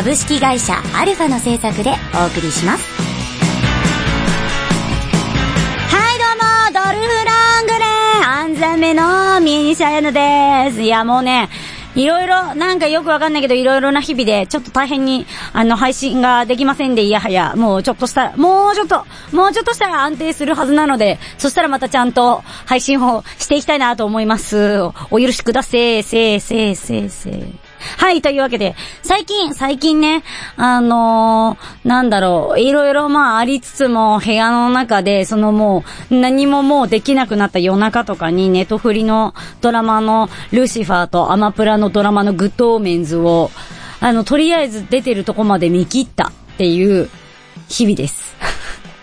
株式会社アルファの制作でお送りします。はい、どうも、ドルフラングレー安全目のミニシャヤヌです。いや、もうね、いろいろ、なんかよくわかんないけど、いろいろな日々で、ちょっと大変に、あの、配信ができませんで、いやはや、もうちょっとしたら、もうちょっと、もうちょっとしたら安定するはずなので、そしたらまたちゃんと配信をしていきたいなと思います。お許しくだせー、せー、せー、せー、せー。はい、というわけで、最近、最近ね、あのー、なんだろう、いろいろまあありつつも、部屋の中で、そのもう、何ももうできなくなった夜中とかに、ネトフリのドラマのルシファーとアマプラのドラマのグッドオーメンズを、あの、とりあえず出てるとこまで見切ったっていう日々です。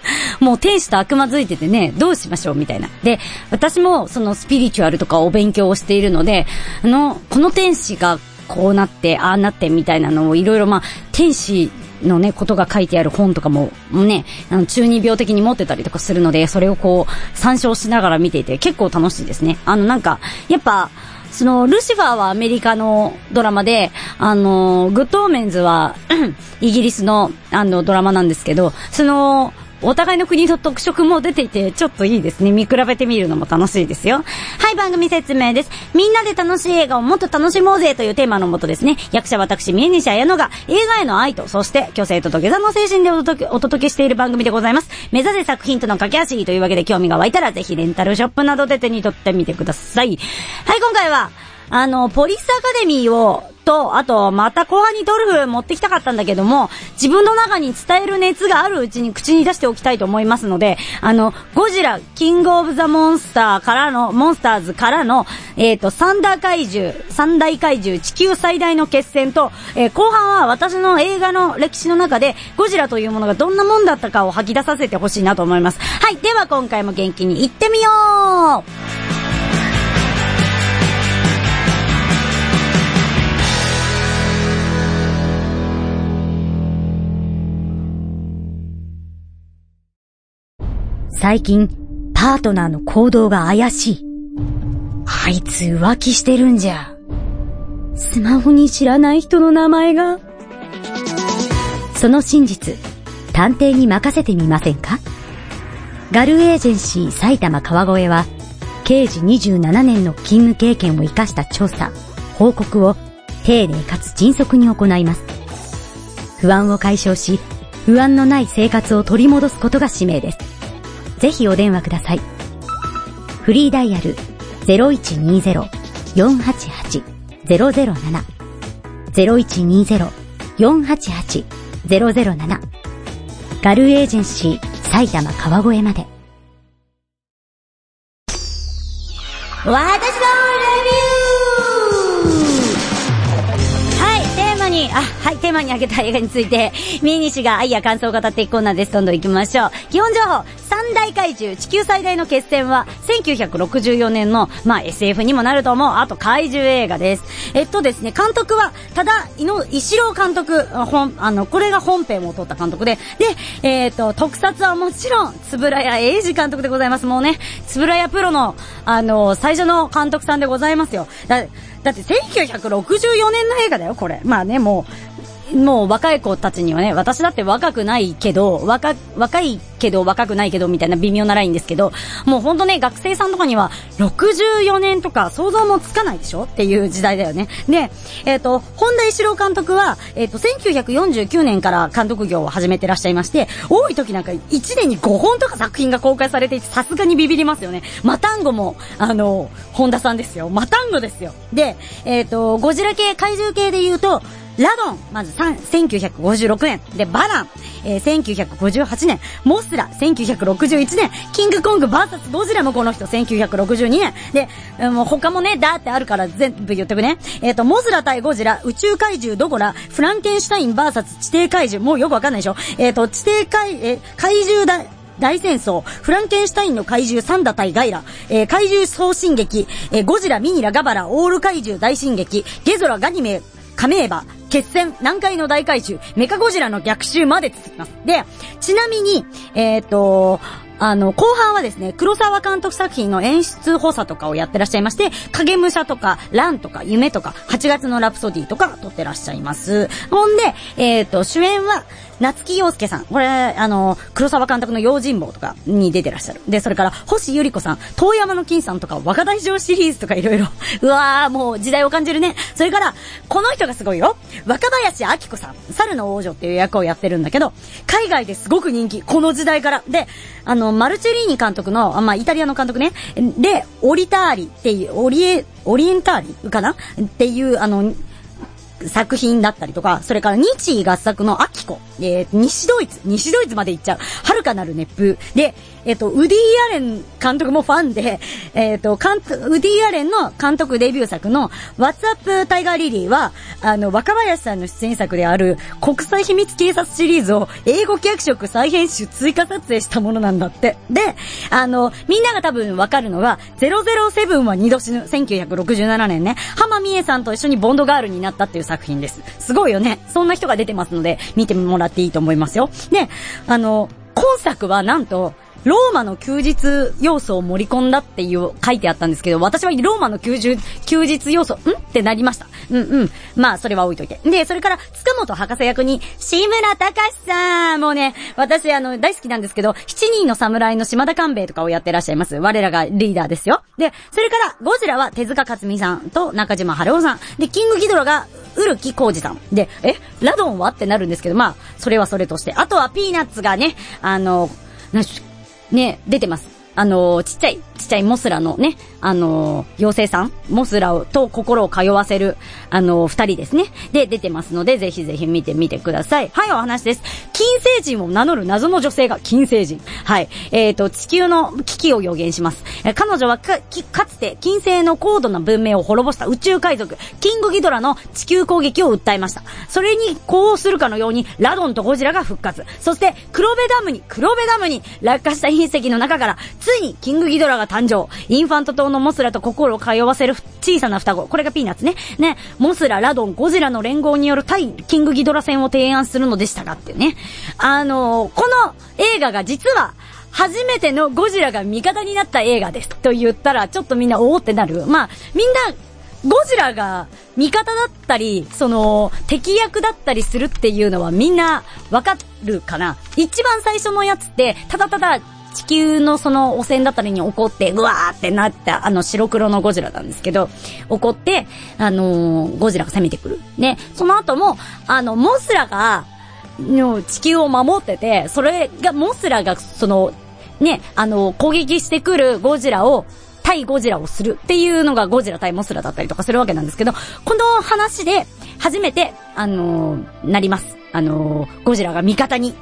もう天使と悪魔づいててね、どうしましょうみたいな。で、私もそのスピリチュアルとかお勉強をしているので、あの、この天使がこうなって、ああなってみたいなのをいろいろまあ、天使のね、ことが書いてある本とかも、ね、あの、中二病的に持ってたりとかするので、それをこう、参照しながら見ていて、結構楽しいですね。あの、なんか、やっぱ、その、ルシファーはアメリカのドラマで、あの、グッドオーメンズは イギリスの、あの、ドラマなんですけど、その、お互いの国の特色も出ていて、ちょっといいですね。見比べてみるのも楽しいですよ。はい、番組説明です。みんなで楽しい映画をもっと楽しもうぜというテーマのもとですね、役者私、宮西彩乃が映画への愛と、そして虚勢と土下座の精神でお届けお届けしている番組でございます。目指せ作品との架け橋というわけで興味が湧いたら、ぜひレンタルショップなどで手に取ってみてください。はい、今回は、あの、ポリスアカデミーをと、あと、また後半にドルフ持ってきたかったんだけども、自分の中に伝える熱があるうちに口に出しておきたいと思いますので、あの、ゴジラ、キングオブザモンスターからの、モンスターズからの、えっ、ー、と、三大怪獣、三大怪獣、地球最大の決戦と、えー、後半は私の映画の歴史の中で、ゴジラというものがどんなもんだったかを吐き出させてほしいなと思います。はい、では今回も元気に行ってみよう最近、パートナーの行動が怪しい。あいつ浮気してるんじゃ。スマホに知らない人の名前が。その真実、探偵に任せてみませんか？ガルエージェンシー埼玉川越は、刑事27年の勤務経験を活かした調査、報告を丁寧かつ迅速に行います。不安を解消し、不安のない生活を取り戻すことが使命です。ぜひお電話ください。フリーダイヤル0120-488-007 0120-488-007ガルエージェンシー埼玉川越まで。私のレビューあ、はい、テーマに挙げた映画について、ミーニシが愛や感想を語っていくコーナーです。どんどん行きましょう。基本情報、三大怪獣、地球最大の決戦は、1964年の、まあ、SF にもなると思う、あと怪獣映画です。えっとですね、監督は、ただ、井の、石郎監督、本、あの、これが本編を撮った監督で、で、えっ、と、特撮はもちろん、つぶらや英二監督でございます。もうね、つぶらやプロの、あの、最初の監督さんでございますよ。だ、だって1964年の映画だよ、これ。まあね、もう、もう若い子たちにはね、私だって若くないけど、若、若いけど若くないけどみたいな微妙なラインですけど、もうほんとね、学生さんとかには64年とか想像もつかないでしょっていう時代だよね。で、えっ、ー、と、本田一郎監督は、えっ、ー、と、1949年から監督業を始めてらっしゃいまして、多い時なんか1年に5本とか作品が公開されていて、さすがにビビりますよね。マタンゴも、あの、本田さんですよ。マタンゴですよ。で、えっ、ー、と、ゴジラ系、怪獣系で言うと、ラドン、まず1956年。で、バラン、えー、1958年。モスラ、1961年。キングコングバーサスゴジラもこの人、1962年。で、もう他もね、だってあるから全部言ってくね。えっ、ー、と、モスラ対ゴジラ、宇宙怪獣ドゴラ、フランケンシュタインバーサス地底怪獣、もうよくわかんないでしょ。えっ、ー、と、地底怪、えー、怪獣だ、大戦争、フランケンシュタインの怪獣サンダ対ガイラ、えー、怪獣総進撃、えー、ゴジラ、ミニラ、ガバラ、オール怪獣大進撃、ゲゾラ、ガニメ、カメーバ、決戦、南海の大怪獣、メカゴジラの逆襲まで続きます。で、ちなみに、えっ、ー、と、あの、後半はですね、黒沢監督作品の演出補佐とかをやってらっしゃいまして、影武者とか、ランとか、夢とか、8月のラプソディとか撮ってらっしゃいます。ほんで、えっ、ー、と、主演は、夏木陽介さん。これ、あの、黒沢監督の用心棒とかに出てらっしゃる。で、それから、星ゆり子さん、遠山の金さんとか、若大将シリーズとかいろいろ。うわー、もう時代を感じるね。それから、この人がすごいよ。若林明子さん。猿の王女っていう役をやってるんだけど、海外ですごく人気。この時代から。で、あの、マルチェリーニ監督の、まあ、イタリアの監督ね。で、オリターリっていう、オリエ、オリエンターリかな？っていう、あの、作品だったりとか、それから日合作のアキコ、えー、西ドイツ、西ドイツまで行っちゃう、遥かなる熱風。で、えっ、と、ウディ・アレン監督もファンで、えっ、と、監督、ウディ・アレンの監督デビュー作の、What's Up タイガー・リリーは、あの、若林さんの出演作である、国際秘密警察シリーズを、英語脚色再編集追加撮影したものなんだって。で、あの、みんなが多分わかるのは、007は二度死ぬ、1967年ね、浜美恵さんと一緒にボンドガールになったっていう作品です。すごいよね。そんな人が出てますので、見てもらっていいと思いますよ。で、あの、今作はなんと、ローマの休日要素を盛り込んだっていう書いてあったんですけど、私はローマの休日、休日要素、ん？ってなりました。うんうん。まあ、それは置いといて。で、それから、塚本博士役に、志村隆さんもうね、私あの、大好きなんですけど、七人の侍の島田勘兵衛とかをやってらっしゃいます。我らがリーダーですよ。で、それから、ゴジラは手塚克美さんと中島春夫さん。で、キングギドラが、ウルキコウジさん。で、え？ラドンは？ってなるんですけど、まあ、それはそれとして。あとはピーナッツがね、あの、ね、出てます。あの、ちっちゃい、ちっちゃいモスラのね、あの、妖精さん、モスラをと心を通わせる、あの、二人ですね。で、出てますので、ぜひぜひ見てみてください。はい、お話です。金星人を名乗る謎の女性が金星人。はい。えっ、ー、と、地球の危機を予言します。彼女はか、かつて金星の高度な文明を滅ぼした宇宙海賊、キングギドラの地球攻撃を訴えました。それに呼応するかのように、ラドンとゴジラが復活。そして、黒部ダムに、黒部ダムに落下した隕石の中から、ついにキングギドラが誕生。インファント島のモスラと心を通わせる小さな双子。これがピーナッツね。ね、モスラ、ラドン、ゴジラの連合による対キングギドラ戦を提案するのでしたがってね。あのー、この映画が実は、初めてのゴジラが味方になった映画です。と言ったら、ちょっとみんなおおってなる。まあ、みんな、ゴジラが味方だったり、その、敵役だったりするっていうのはみんなわかるかな一番最初のやつって、ただただ地球のその汚染だったりに怒って、うわーってなった、あの白黒のゴジラなんですけど、怒って、あのー、ゴジラが攻めてくる。ね、その後も、あの、モスラが、の地球を守ってて、それが、モスラが、その、ね、あの、攻撃してくるゴジラを、対ゴジラをするっていうのがゴジラ対モスラだったりとかするわけなんですけど、この話で初めて、あのー、なります。あのー、ゴジラが味方に、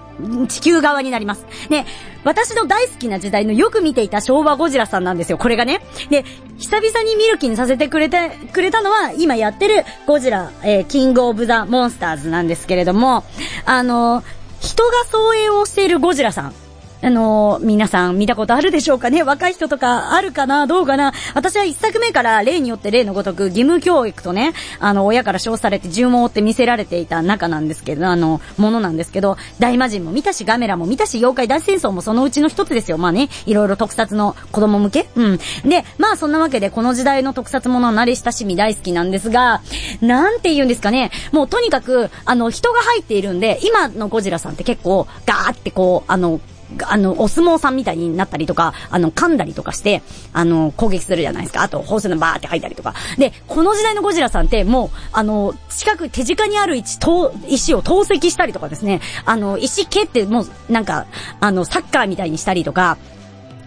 地球側になります。ね、私の大好きな時代のよく見ていた昭和ゴジラさんなんですよ、これがね。で、久々に見る気にさせてくれて、くれたのは、今やってるゴジラ、えー、キングオブザ・モンスターズなんですけれども、あのー、人が創営をしているゴジラさん。あのー、皆さん見たことあるでしょうかね？若い人とかあるかな？どうかな？私は一作目から例によって例のごとく義務教育とね、あの、親から称されて順を追って見せられていた中なんですけど、あの、ものなんですけど、大魔神も見たし、ガメラも見たし、妖怪大戦争もそのうちの一つですよ。まあね、いろいろ特撮の子供向け？うん。で、まあそんなわけで、この時代の特撮もの慣れ親しみ大好きなんですが、なんて言うんですかね、もうとにかく、あの、人が入っているんで、今のゴジラさんって結構、ガーってこう、あの、あの、お相撲さんみたいになったりとか、あの、噛んだりとかして、あの、攻撃するじゃないですか。あと、放射能バーって吐いたりとか。で、この時代のゴジラさんって、もう、あの、近く、手近にある石、石を投石したりとかですね、あの、石蹴って、もう、なんか、あの、サッカーみたいにしたりとか、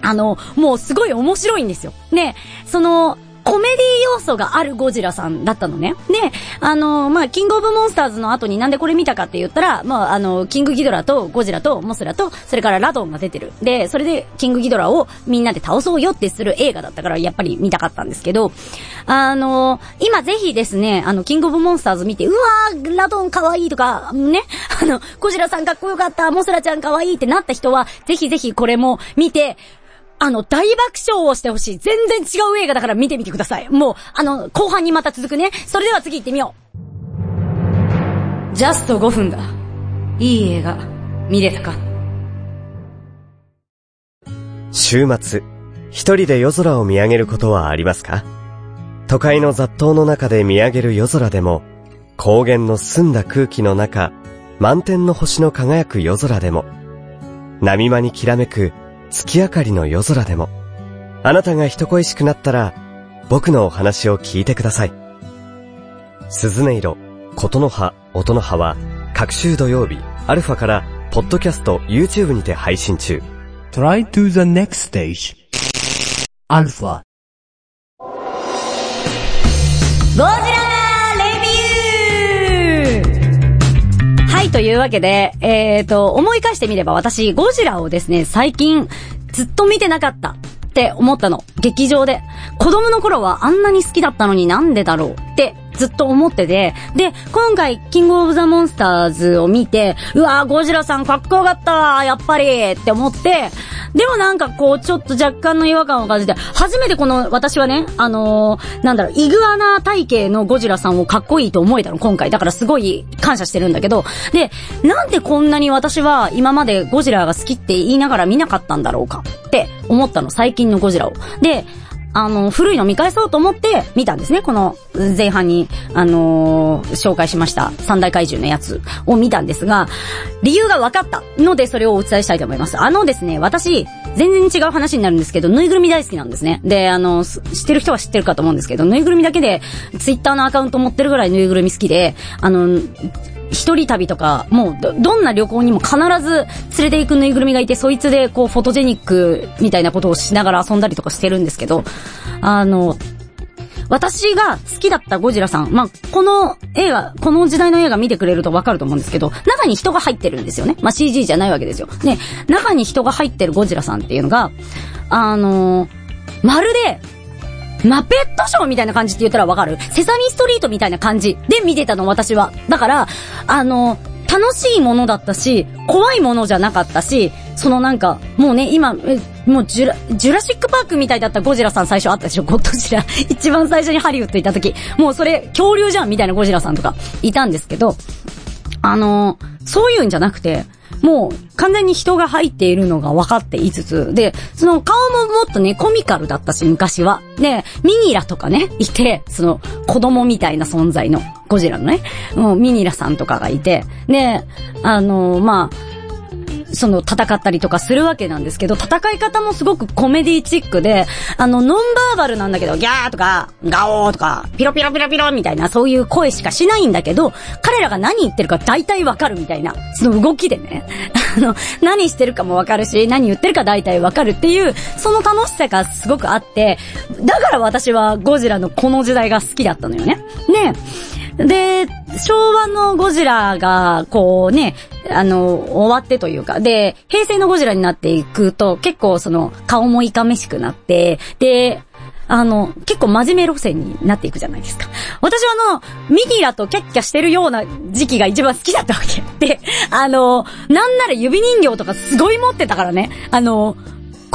あの、もうすごい面白いんですよ。で、その、コメディ要素があるゴジラさんだったのね。で、あの、まあ、キングオブモンスターズの後になんでこれ見たかって言ったら、まあ、あの、キングギドラとゴジラとモスラと、それからラドンが出てる。で、それでキングギドラをみんなで倒そうよってする映画だったから、やっぱり見たかったんですけど、あの、今ぜひですね、あの、キングオブモンスターズ見て、うわー、ラドン可愛いとか、ね、あの、ゴジラさんかっこよかった、モスラちゃん可愛いってなった人は、ぜひぜひこれも見て、あの、大爆笑をしてほしい。全然違う映画だから見てみてください。もう、あの、後半にまた続くね。それでは次行ってみよう。ジャスト5分だ。いい映画、見れたか週末、一人で夜空を見上げることはありますか？都会の雑踏の中で見上げる夜空でも、高原の澄んだ空気の中、満天の星の輝く夜空でも、波間にきらめく月明かりの夜空でも、あなたが人恋しくなったら、僕のお話を聞いてください。鈴音色、琴の葉、音の葉は、各週土曜日、アルファから、ポッドキャスト、YouTube にて配信中。Try to the next stage. Alpha. ゴジラい、というわけで、えーと、思い返してみれば私、ゴジラをですね、最近、ずっと見てなかったって思ったの。劇場で。子供の頃はあんなに好きだったのになんでだろうってずっと思ってて、で、今回、キングオブザモンスターズを見て、うわー、ゴジラさんかっこよかったやっぱりって思って、でもなんかこう、ちょっと若干の違和感を感じて、初めてこの、私はね、あのーなんだろう、イグアナ体型のゴジラさんをかっこいいと思えたの、今回。だからすごい感謝してるんだけど、で、なんでこんなに私は今までゴジラが好きって言いながら見なかったんだろうかって思ったの、最近のゴジラを。で、あの、古いの見返そうと思って見たんですね。この前半に、あのー紹介しました三大怪獣のやつを見たんですが、理由が分かったのでそれをお伝えしたいと思います。あのですね、私、全然違う話になるんですけど、ぬいぐるみ大好きなんですね。で、あの、知ってる人は知ってるかと思うんですけど、ぬいぐるみだけで、ツイッターのアカウント持ってるぐらいぬいぐるみ好きで、あの、一人旅とか、もうど、どんな旅行にも必ず連れて行くぬいぐるみがいて、そいつでこう、フォトジェニックみたいなことをしながら遊んだりとかしてるんですけど、あの、私が好きだったゴジラさん、まあ、この映画、この時代の映画見てくれるとわかると思うんですけど、中に人が入ってるんですよね。まあ、CG じゃないわけですよ。で、中に人が入ってるゴジラさんっていうのが、あのまるで、マペットショーみたいな感じって言ったらわかる？セサミストリートみたいな感じで見てたの、私は。だから、あの、楽しいものだったし、怖いものじゃなかったし、そのなんか、もうね、今、もうジュラ、ジュラシックパークみたいだったゴジラさん最初あったでしょ？ゴッドジラ。一番最初にハリウッド行った時。もうそれ、恐竜じゃんみたいなゴジラさんとか、いたんですけど、あのそういうんじゃなくて、もう完全に人が入っているのが分かっていつつ、で、その顔ももっとね、コミカルだったし、昔は。で、ミニラとかね、いて、その子供みたいな存在の、ゴジラのね、もうミニラさんとかがいて、で、あのまあ、その戦ったりとかするわけなんですけど、戦い方もすごくコメディチックで、あの、ノンバーバルなんだけど、ギャーとか、ガオーとか、ピロピロピロピロみたいな、そういう声しかしないんだけど、彼らが何言ってるか大体わかるみたいな、その動きでね、あの、何してるかもわかるし、何言ってるか大体わかるっていう、その楽しさがすごくあって、だから私はゴジラのこの時代が好きだったのよね。で、で、昭和のゴジラが、こうね、あの、終わってというか、で、平成のゴジラになっていくと、結構その、顔もいかめしくなって、で、あの、結構真面目路線になっていくじゃないですか。私はあの、ミニラとキャッキャしてるような時期が一番好きだったわけ。で、あの、なんなら指人形とかすごい持ってたからね。あの、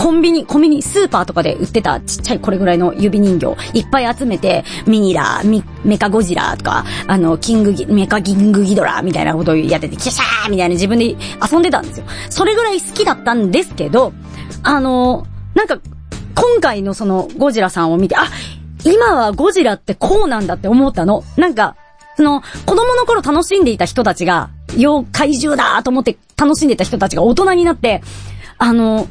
コンビニ、コンビニ、スーパーとかで売ってたちっちゃいこれぐらいの指人形いっぱい集めて、ミニラ、ミ、メカゴジラとか、あの、キングギ、メカキングギドラみたいなことをやってて、キャシャーみたいな自分で遊んでたんですよ。それぐらい好きだったんですけど、あの、なんか、今回のそのゴジラさんを見て、あ、今はゴジラってこうなんだって思ったの。なんか、その、子供の頃楽しんでいた人たちが、妖怪獣だと思って楽しんでた人たちが大人になって、あの、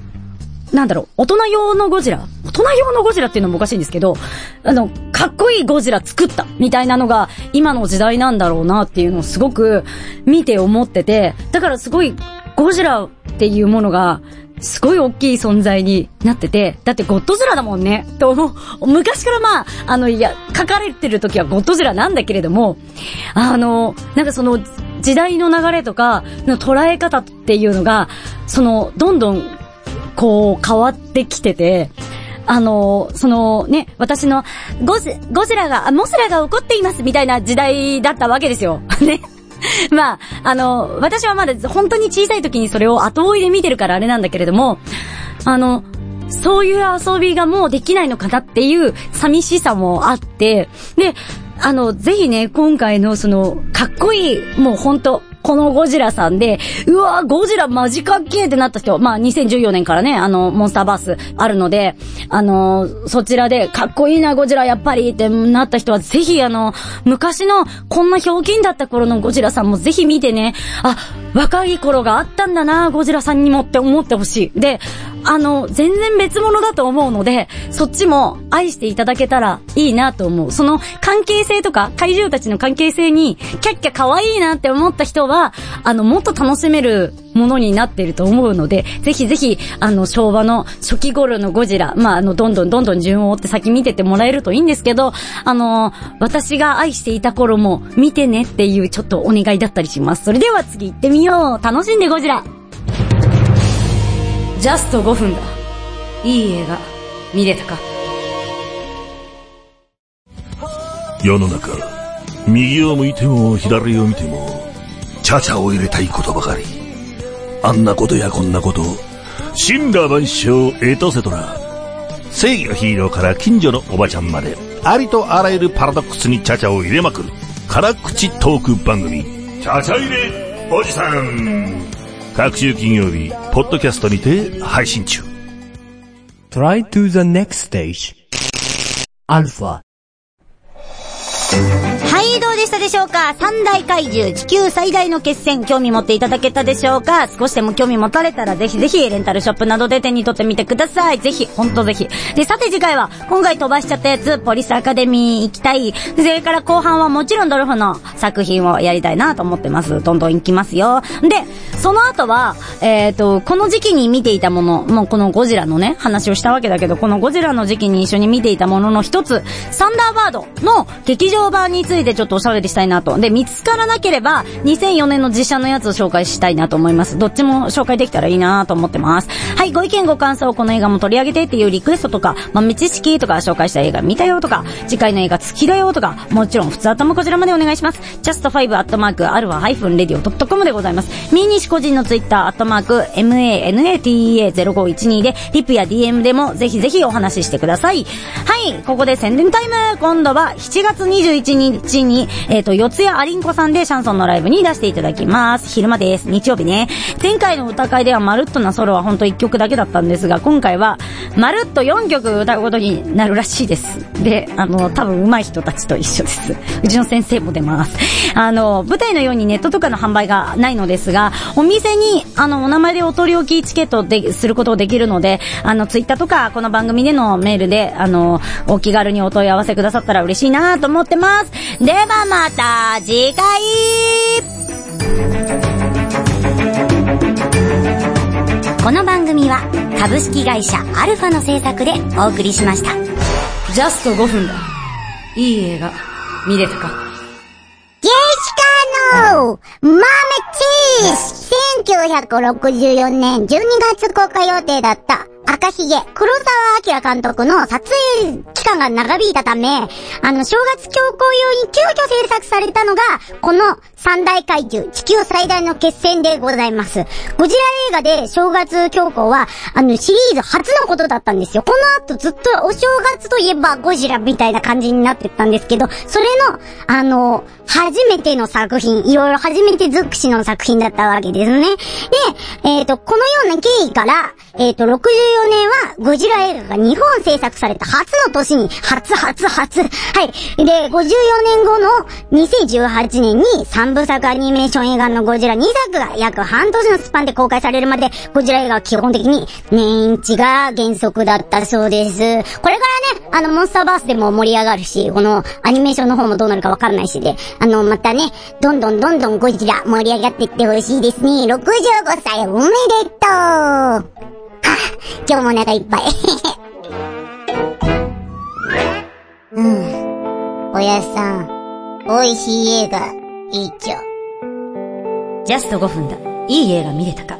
なんだろう、大人用のゴジラ？大人用のゴジラっていうのもおかしいんですけど、あの、かっこいいゴジラ作ったみたいなのが今の時代なんだろうなっていうのをすごく見て思ってて、だからすごいゴジラっていうものがすごい大きい存在になってて、だってゴッドジラだもんね、と思う。昔からまあ、あの、いや、書かれてる時はゴッドジラなんだけれども、あの、なんかその、時代の流れとか、の捉え方っていうのが、その、どんどん、こう、変わってきてて、あの、そのね、私の、ゴジ、ゴジラが、モスラが怒っていますみたいな時代だったわけですよ。ね。まあ、あの、私はまだ本当に小さい時にそれを後追いで見てるからあれなんだけれども、あの、そういう遊びがもうできないのかなっていう寂しさもあって、で、あの、ぜひね、今回のその、かっこいい、もうほんと、このゴジラさんで、うわゴジラマジかっけーってなった人、まあ2014年からね、あの、モンスターバースあるので、あの、そちらで、かっこいいなゴジラやっぱりってなった人は、ぜひあの、昔のこんな表金だった頃のゴジラさんもぜひ見てね、あ、若い頃があったんだな、ゴジラさんにもって思ってほしい。で、あの、全然別物だと思うので、そっちも愛していただけたらいいなと思う。その関係性とか、怪獣たちの関係性に、キャッキャ可愛いなって思った人は、あの、もっと楽しめるものになっていると思うので、ぜひぜひ、あの、昭和の初期頃のゴジラ、まあ、あの、どんどんどんどん順を追って先見ててもらえるといいんですけど、あの、私が愛していた頃も見てねっていうちょっとお願いだったりします。それでは次行ってみよう。楽しんでゴジラ。ジャスト5分だ。いい映画、見れたか世の中、右を向いても左を見ても、チャチャを入れたいことばかり。あんなことやこんなこと、死羅万象エトセトラ。正義のヒーローから近所のおばちゃんまで、ありとあらゆるパラドックスにチャチャを入れまくる。辛口トーク番組、チャチャ入れおじさん。各週金曜日、ポッドキャストにて配信中。Try to the next stage. Alpha. はい、どうでしょうか？三大怪獣、地球最大の決戦、興味持っていただけたでしょうか？少しでも興味持たれたら、ぜひぜひ、レンタルショップなどで手に取ってみてください。ぜひ、ほんとぜひ。で、さて次回は、今回飛ばしちゃったやつ、ポリスアカデミー行きたい。それから後半はもちろんドルフの作品をやりたいなと思ってます。どんどん行きますよ。で、その後は、えっ、と、この時期に見ていたもの、もうこのゴジラのね、話をしたわけだけど、このゴジラの時期に一緒に見ていたものの一つ、サンダーバードの劇場版についてちょっとおしゃべりしたいなと。で、見つからなければ、2004年の実写のやつを紹介したいなと思います。どっちも紹介できたらいいなと思ってます。はい、ご意見ご感想、この映画も取り上げてっていうリクエストとか、豆知識とか紹介した映画見たよとか、次回の映画好きだよとか、もちろん普通頭こちらまでお願いします。just5 アットマーク、アルファハイフンレディオ .com でございます。ミニシ個人のツイッター、アットマーク、MANATA0512 で、リプや DM でもぜひぜひお話ししてください。はい、ここで宣伝タイム今度は7月21日に、えっ、と、四谷アリンコさんでシャンソンのライブに出していただきます。昼間です。日曜日ね。前回の歌会ではまるっとなソロはほんと1曲だけだったんですが、今回は、まるっと4曲歌うことになるらしいです。で、あの、多分上手い人たちと一緒です。うちの先生も出ます。あの、舞台のようにネットとかの販売がないのですが、お店に、あの、お名前でお取り置きチケットですることできるので、あの、ツイッターとか、この番組でのメールで、あの、お気軽にお問い合わせくださったら嬉しいなと思ってます。ではまた次回。この番組は株式会社アルファの制作でお送りしました。ジャスト5分だ。いい映画、見れたか？ジェシカの豆チーズ1964年12月公開予定だった赤ひげ黒沢明監督の撮影期間が長引いたため、あの、正月強行用に急遽制作されたのが、この三大怪獣地球最大の決戦でございます。ゴジラ映画で正月強行は、あの、シリーズ初のことだったんですよ。この後ずっとお正月といえばゴジラみたいな感じになってったんですけど、それの、あの、初めての作品、いろいろ初めて尽くしの作品だったわけですね。で、えっ、と、このような経緯から、えっ、と、64年はゴジラ映画が日本制作された初の年に、初初初、はい。で、54年後の2018年に3部作アニメーション映画のゴジラ2作が約半年のスパンで公開されるまで、ゴジラ映画は基本的に年一が原則だったそうです。これからね、あの、モンスターバースでも盛り上がるし、このアニメーションの方もどうなるかわからないしで、あの、またね、どんどんどんどんゴジラ盛り上がっていってほしいですね。65歳おめでとう今日もお腹いっぱい。うん。おやさん、美味しい映画、いいっちょ。ジャスト5分だ。いい映画見れたか？